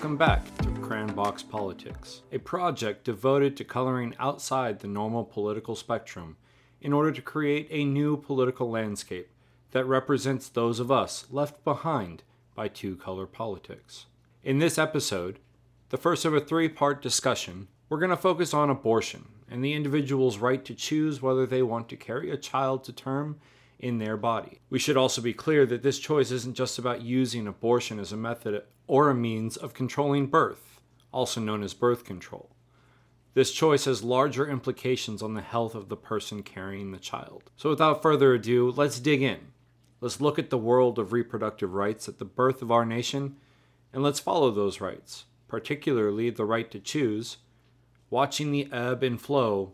welcome back to Crayon Box Politics, a project devoted to coloring outside the normal political spectrum in order to create a new political landscape that represents those of us left behind by two color politics. In this episode, the first of a three part discussion, we're going to focus on abortion and the individual's right to choose whether they want to carry a child to term in their body. We should also be clear that this choice isn't just about using abortion as a method or a means of controlling birth, also known as birth control. This choice has larger implications on the health of the person carrying the child. So, without further ado, let's dig in. Let's look at the world of reproductive rights at the birth of our nation, and let's follow those rights, particularly the right to choose, watching the ebb and flow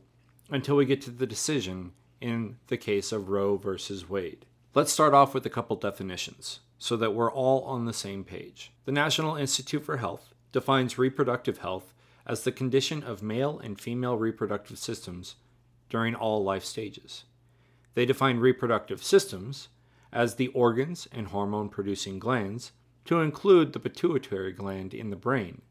until we get to the decision in the case of Roe versus Wade. Let's start off with a couple definitions so that we're all on the same page. The National Institute for Health defines reproductive health as the condition of male and female reproductive systems during all life stages. They define reproductive systems as the organs and hormone producing glands to include the pituitary gland in the brain,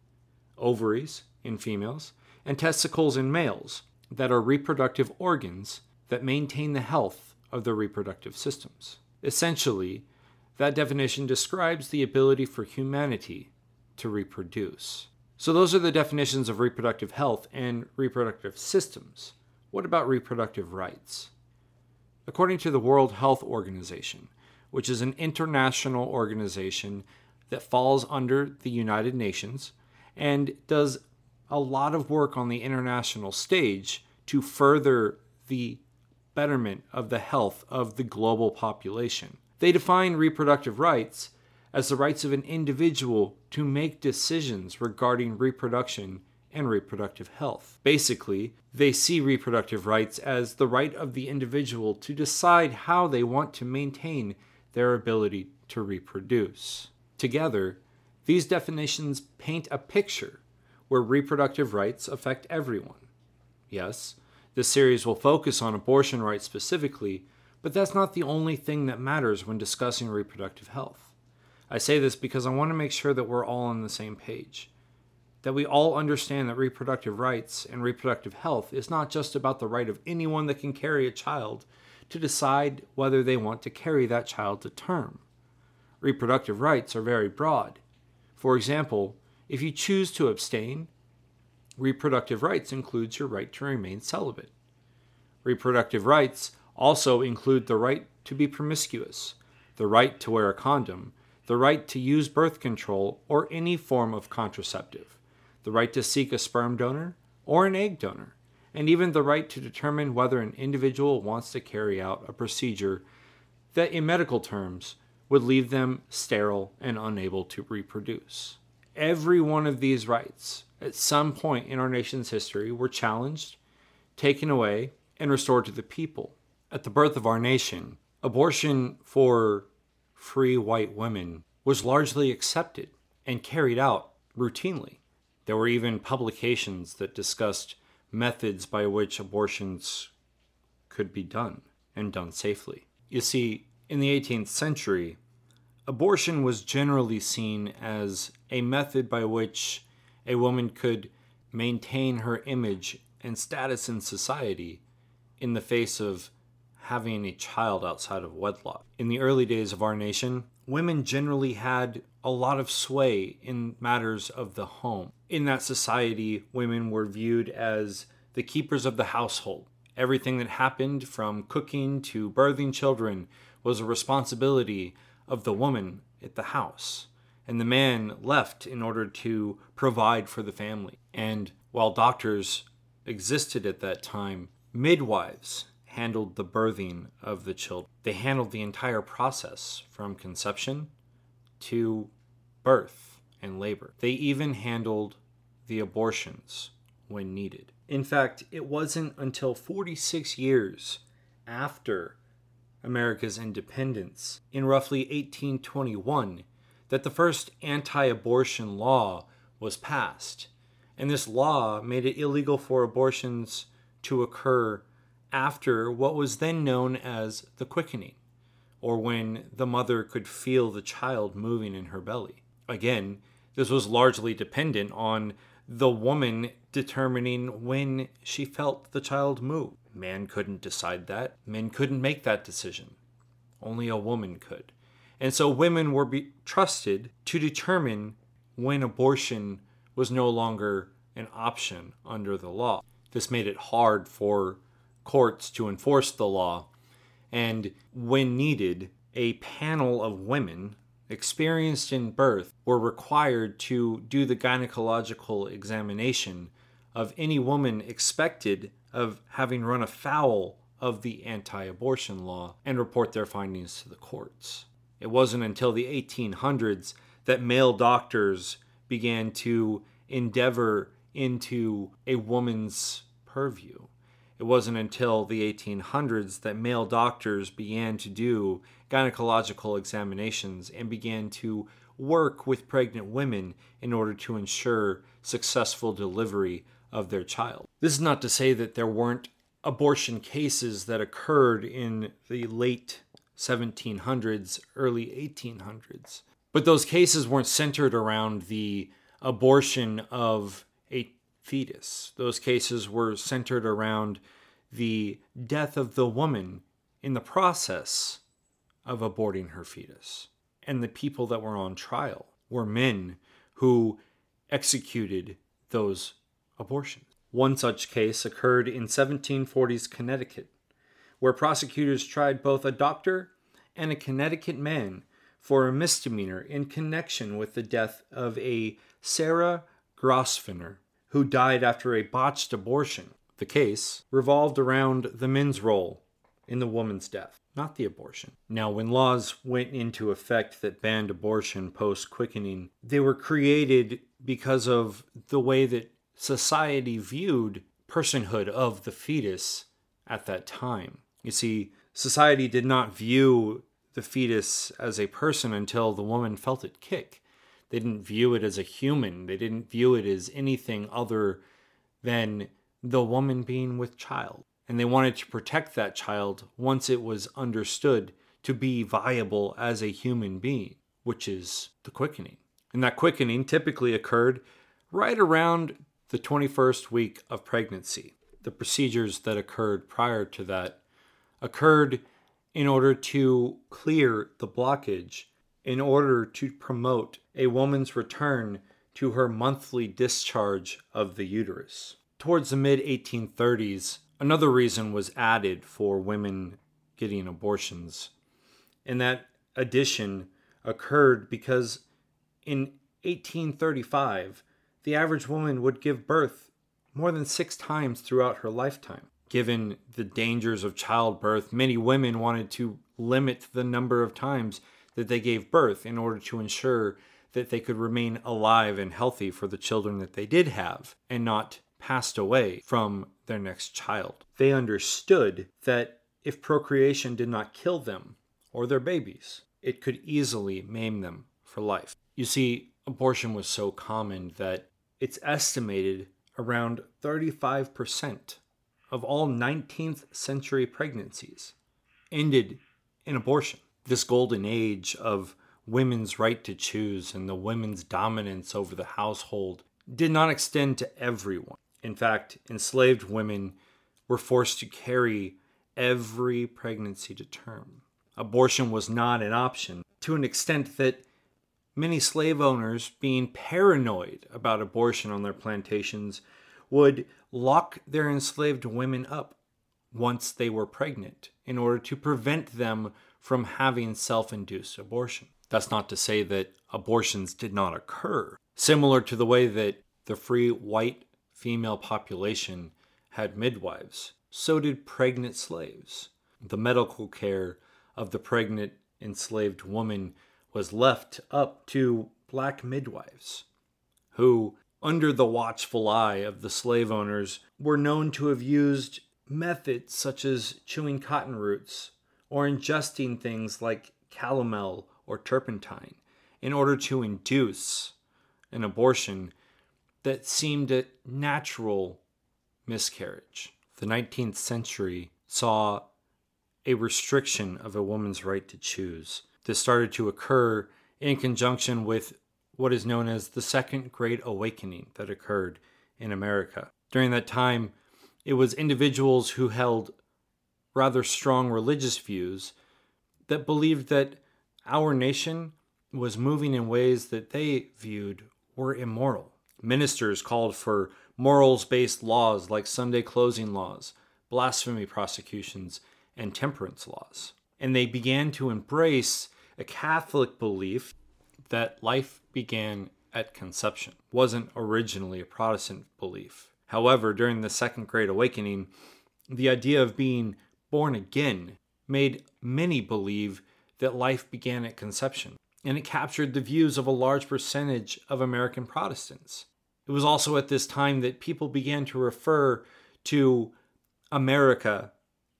ovaries in females, and testicles in males that are reproductive organs that maintain the health of their reproductive systems. Essentially, that definition describes the ability for humanity to reproduce. So, those are the definitions of reproductive health and reproductive systems. What about reproductive rights? According to the World Health Organization, which is an international organization that falls under the United Nations and does a lot of work on the international stage to further the betterment of the health of the global population. They define reproductive rights as the rights of an individual to make decisions regarding reproduction and reproductive health. Basically, they see reproductive rights as the right of the individual to decide how they want to maintain their ability to reproduce. Together, these definitions paint a picture where reproductive rights affect everyone. Yes, this series will focus on abortion rights specifically, but that's not the only thing that matters when discussing reproductive health. I say this because I want to make sure that we're all on the same page. That we all understand that reproductive rights and reproductive health is not just about the right of anyone that can carry a child to decide whether they want to carry that child to term. Reproductive rights are very broad. For example, if you choose to abstain, reproductive rights includes your right to remain celibate. Reproductive rights also include the right to be promiscuous, the right to wear a condom, the right to use birth control or any form of contraceptive, the right to seek a sperm donor or an egg donor, and even the right to determine whether an individual wants to carry out a procedure that, in medical terms, would leave them sterile and unable to reproduce. Every one of these rights, at some point in our nation's history, were challenged, taken away, and restored to the people. At the birth of our nation, abortion for free white women was largely accepted and carried out routinely. There were even publications that discussed methods by which abortions could be done and done safely. You see, in the 18th century, abortion was generally seen as a method by which a woman could maintain her image and status in society in the face of having a child outside of wedlock. In the early days of our nation, women generally had a lot of sway in matters of the home. In that society, women were viewed as the keepers of the household. Everything that happened, from cooking to birthing children, was a responsibility of the woman at the house. And the man left in order to provide for the family. And while doctors existed at that time, midwives handled the birthing of the children. They handled the entire process from conception to birth and labor. They even handled the abortions when needed. In fact, it wasn't until 46 years after America's independence, in roughly 1821, that the first anti abortion law was passed. And this law made it illegal for abortions to occur after what was then known as the quickening, or when the mother could feel the child moving in her belly. Again, This was largely dependent on the woman determining when she felt the child move. Man couldn't decide that. Men couldn't make that decision. Only a woman could. And so women were be- trusted to determine when abortion was no longer an option under the law. This made it hard for courts to enforce the law, and when needed, a panel of women experienced in birth were required to do the gynecological examination of any woman expected of having run afoul of the anti abortion law and report their findings to the courts. It wasn't until the 1800s that male doctors began to endeavor into a woman's purview. It wasn't until the 1800s that male doctors began to do gynecological examinations and began to work with pregnant women in order to ensure successful delivery of their child. This is not to say that there weren't abortion cases that occurred in the late 1700s, early 1800s. But those cases weren't centered around the abortion of a fetus. Those cases were centered around the death of the woman in the process of aborting her fetus. And the people that were on trial were men who executed those abortions. One such case occurred in 1740s Connecticut, where prosecutors tried both a doctor and a Connecticut man for a misdemeanor in connection with the death of a Sarah Grosvenor, who died after a botched abortion. The case revolved around the men's role in the woman's death, not the abortion. Now, when laws went into effect that banned abortion post quickening, they were created because of the way that society viewed personhood of the fetus at that time. You see, society did not view the fetus as a person until the woman felt it kick. They didn't view it as a human. They didn't view it as anything other than the woman being with child. And they wanted to protect that child once it was understood to be viable as a human being, which is the quickening. And that quickening typically occurred right around the 21st week of pregnancy. The procedures that occurred prior to that occurred in order to clear the blockage, in order to promote a woman's return to her monthly discharge of the uterus. Towards the mid 1830s, another reason was added for women getting abortions. And that addition occurred because in 1835, the average woman would give birth more than six times throughout her lifetime. Given the dangers of childbirth, many women wanted to limit the number of times that they gave birth in order to ensure that they could remain alive and healthy for the children that they did have and not passed away from their next child. They understood that if procreation did not kill them or their babies, it could easily maim them for life. You see, abortion was so common that it's estimated around 35% of all 19th century pregnancies ended in abortion. This golden age of women's right to choose and the women's dominance over the household did not extend to everyone. In fact, enslaved women were forced to carry every pregnancy to term. Abortion was not an option to an extent that many slave owners, being paranoid about abortion on their plantations, would lock their enslaved women up once they were pregnant in order to prevent them from having self induced abortion. That's not to say that abortions did not occur. Similar to the way that the free white female population had midwives, so did pregnant slaves. The medical care of the pregnant enslaved woman was left up to black midwives, who, under the watchful eye of the slave owners, were known to have used methods such as chewing cotton roots or ingesting things like calomel or turpentine in order to induce an abortion that seemed a natural miscarriage. The 19th century saw a restriction of a woman's right to choose. This started to occur in conjunction with what is known as the Second Great Awakening that occurred in America. During that time, it was individuals who held rather strong religious views that believed that our nation was moving in ways that they viewed were immoral. Ministers called for morals based laws like Sunday closing laws, blasphemy prosecutions, and temperance laws. And they began to embrace a Catholic belief that life began at conception. Wasn't originally a Protestant belief. However, during the Second Great Awakening, the idea of being born again made many believe that life began at conception, and it captured the views of a large percentage of American Protestants. It was also at this time that people began to refer to America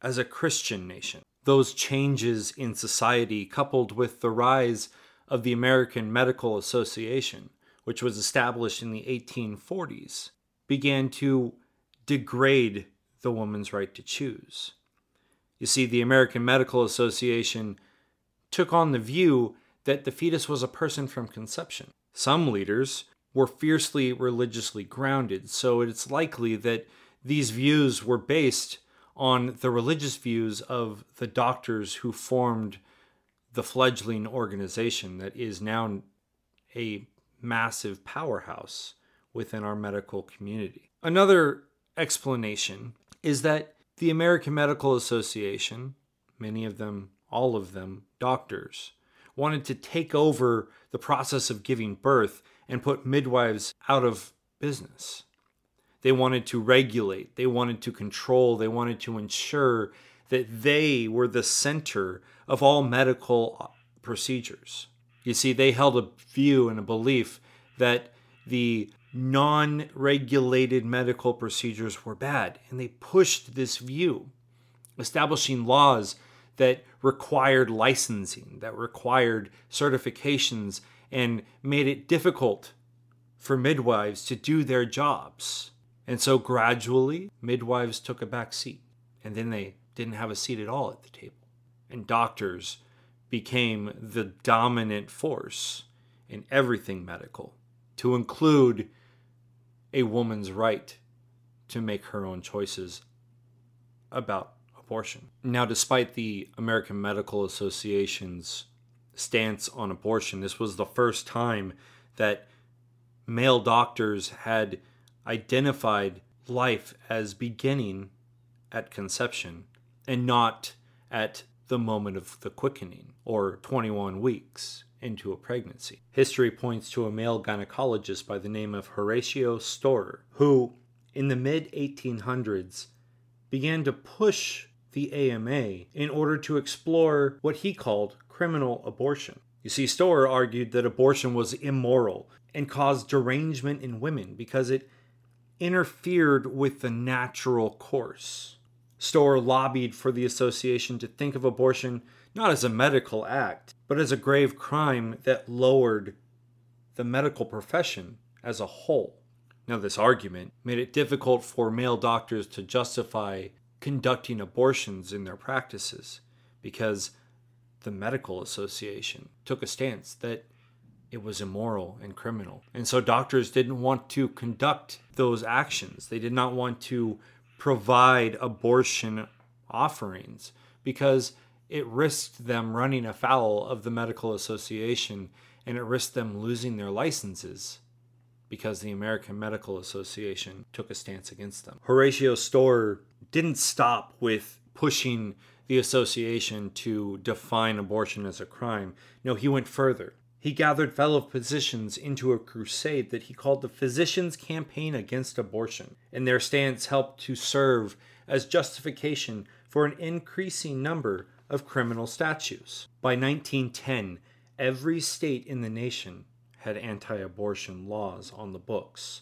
as a Christian nation. Those changes in society, coupled with the rise of the American Medical Association, which was established in the 1840s, began to degrade the woman's right to choose. You see, the American Medical Association took on the view that the fetus was a person from conception. Some leaders were fiercely religiously grounded, so it's likely that these views were based on the religious views of the doctors who formed the fledgling organization that is now a massive powerhouse within our medical community. Another explanation is that the American Medical Association, many of them, all of them, doctors, wanted to take over the process of giving birth and put midwives out of business. They wanted to regulate, they wanted to control, they wanted to ensure that they were the center of all medical procedures. You see, they held a view and a belief that the non regulated medical procedures were bad. And they pushed this view, establishing laws that required licensing, that required certifications, and made it difficult for midwives to do their jobs. And so gradually, midwives took a back seat, and then they didn't have a seat at all at the table. And doctors became the dominant force in everything medical, to include a woman's right to make her own choices about abortion. Now, despite the American Medical Association's stance on abortion, this was the first time that male doctors had identified life as beginning at conception and not at the moment of the quickening or 21 weeks into a pregnancy. History points to a male gynecologist by the name of Horatio Storer, who, in the mid 1800s, began to push the AMA in order to explore what he called criminal abortion. You see, Storer argued that abortion was immoral and caused derangement in women because it interfered with the natural course. Storer lobbied for the association to think of abortion not as a medical act, but as a grave crime that lowered the medical profession as a whole. Now, this argument made it difficult for male doctors to justify conducting abortions in their practices because the medical association took a stance that it was immoral and criminal. And so doctors didn't want to conduct those actions. They did not want to provide abortion offerings because it risked them running afoul of the medical association and it risked them losing their licenses because the American Medical Association took a stance against them. Horatio Storer didn't stop with pushing the association to define abortion as a crime. No, he went further. He gathered fellow physicians into a crusade that he called the Physicians' Campaign Against Abortion, and their stance helped to serve as justification for an increasing number of criminal statutes. By 1910, every state in the nation had anti abortion laws on the books,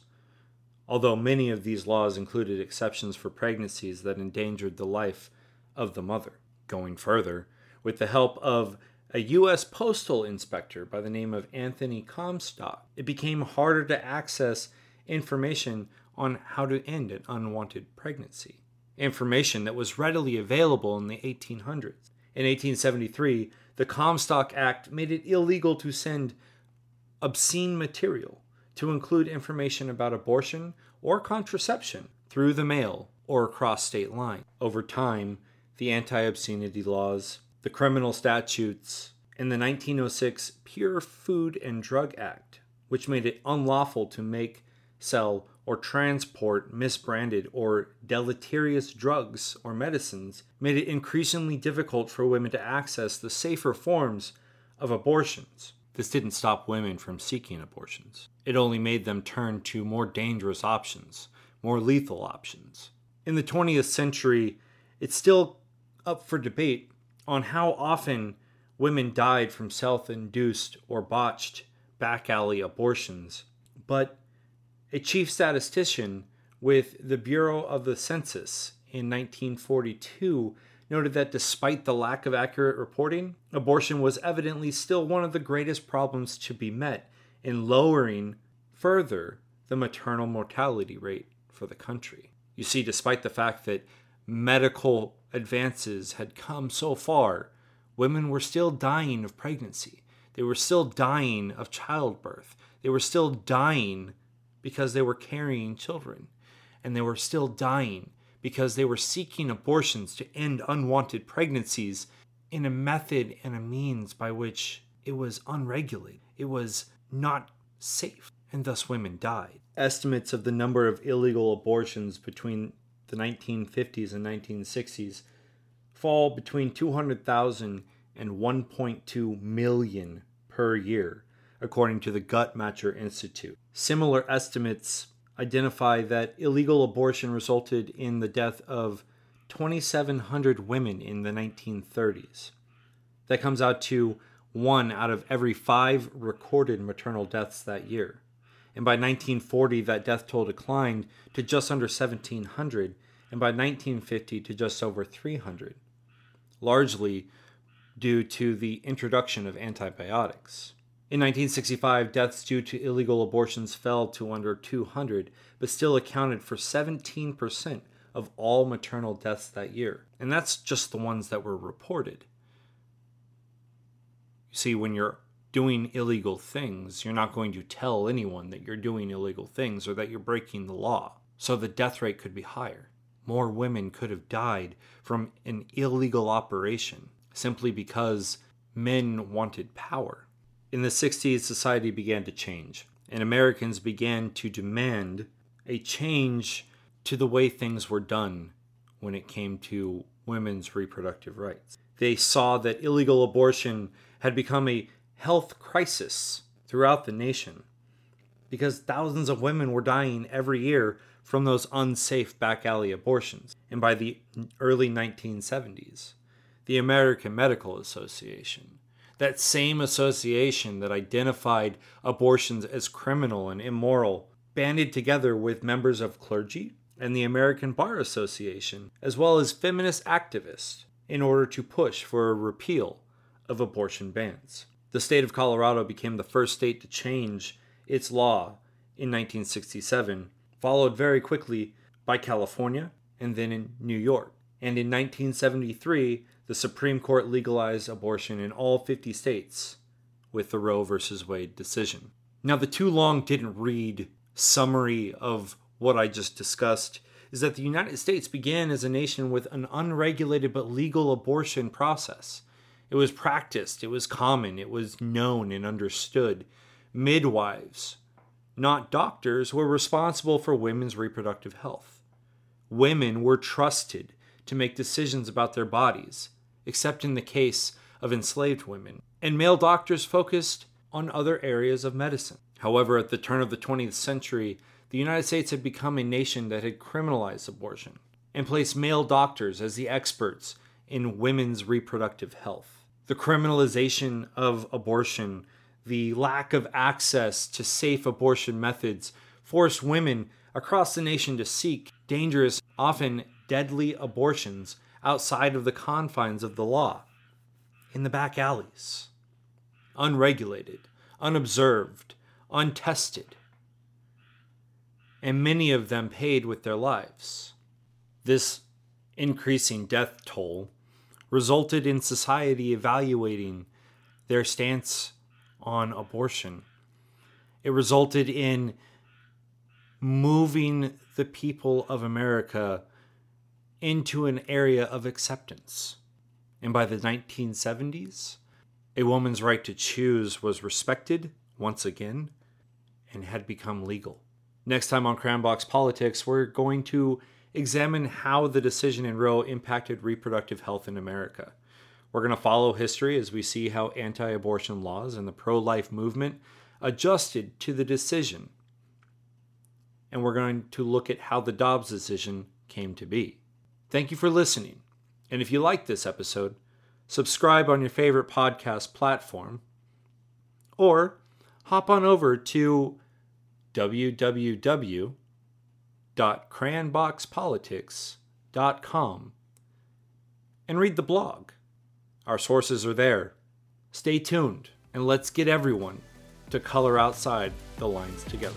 although many of these laws included exceptions for pregnancies that endangered the life of the mother. Going further, with the help of a U.S. postal inspector by the name of Anthony Comstock, it became harder to access information on how to end an unwanted pregnancy. Information that was readily available in the 1800s. In 1873, the Comstock Act made it illegal to send obscene material to include information about abortion or contraception through the mail or across state lines. Over time, the anti obscenity laws, the criminal statutes, and the 1906 Pure Food and Drug Act, which made it unlawful to make, sell, or transport misbranded or deleterious drugs or medicines, made it increasingly difficult for women to access the safer forms of abortions. This didn't stop women from seeking abortions. It only made them turn to more dangerous options, more lethal options. In the 20th century, it's still up for debate on how often women died from self induced or botched back alley abortions. But a chief statistician with the Bureau of the Census in 1942 noted that despite the lack of accurate reporting, abortion was evidently still one of the greatest problems to be met in lowering further the maternal mortality rate for the country. You see, despite the fact that medical advances had come so far, women were still dying of pregnancy. They were still dying of childbirth. They were still dying because they were carrying children. And they were still dying because they were seeking abortions to end unwanted pregnancies in a method and a means by which it was unregulated. It was not safe, and thus women died. Estimates of the number of illegal abortions between the 1950s and 1960s fall between 200,000 and 1.2 million per year, according to the Guttmacher Institute. Similar estimates identify that illegal abortion resulted in the death of 2,700 women in the 1930s. That comes out to one out of every five recorded maternal deaths that year. And by 1940, that death toll declined to just under 1,700, and by 1950 to just over 300, largely due to the introduction of antibiotics. In 1965, deaths due to illegal abortions fell to under 200, but still accounted for 17% of all maternal deaths that year. And that's just the ones that were reported. You see, when you're doing illegal things, you're not going to tell anyone that you're doing illegal things or that you're breaking the law. So the death rate could be higher. More women could have died from an illegal operation simply because men wanted power. In the 60s, society began to change, and Americans began to demand a change to the way things were done when it came to women's reproductive rights. They saw that illegal abortion had become a health crisis throughout the nation because thousands of women were dying every year from those unsafe back alley abortions. And by the early 1970s, the American Medical Association that same association that identified abortions as criminal and immoral banded together with members of clergy and the American Bar Association, as well as feminist activists, in order to push for a repeal of abortion bans. The state of Colorado became the first state to change its law in 1967, followed very quickly by California and then in New York. And in 1973, the Supreme Court legalized abortion in all 50 states with the Roe v. Wade decision. Now, the too long didn't read summary of what I just discussed is that the United States began as a nation with an unregulated but legal abortion process. It was practiced, it was common, it was known and understood. Midwives, not doctors, were responsible for women's reproductive health. Women were trusted to make decisions about their bodies, except in the case of enslaved women, and male doctors focused on other areas of medicine. However, at the turn of the 20th century, the United States had become a nation that had criminalized abortion and placed male doctors as the experts in women's reproductive health. The criminalization of abortion, the lack of access to safe abortion methods, forced women across the nation to seek dangerous, often deadly abortions outside of the confines of the law, in the back alleys, unregulated, unobserved, untested, and many of them paid with their lives. This increasing death toll resulted in society evaluating their stance on abortion It resulted in moving the people of America into an area of acceptance. And by the 1970s, a woman's right to choose was respected once again and had become legal. Next time on Crayon Box Politics, we're going to examine how the decision in Roe impacted reproductive health in America. We're going to follow history as we see how anti abortion laws and the pro life movement adjusted to the decision. And we're going to look at how the Dobbs decision came to be. Thank you for listening. And if you like this episode, subscribe on your favorite podcast platform or hop on over to www.cranboxpolitics.com and read the blog. Our sources are there. Stay tuned and let's get everyone to color outside the lines together.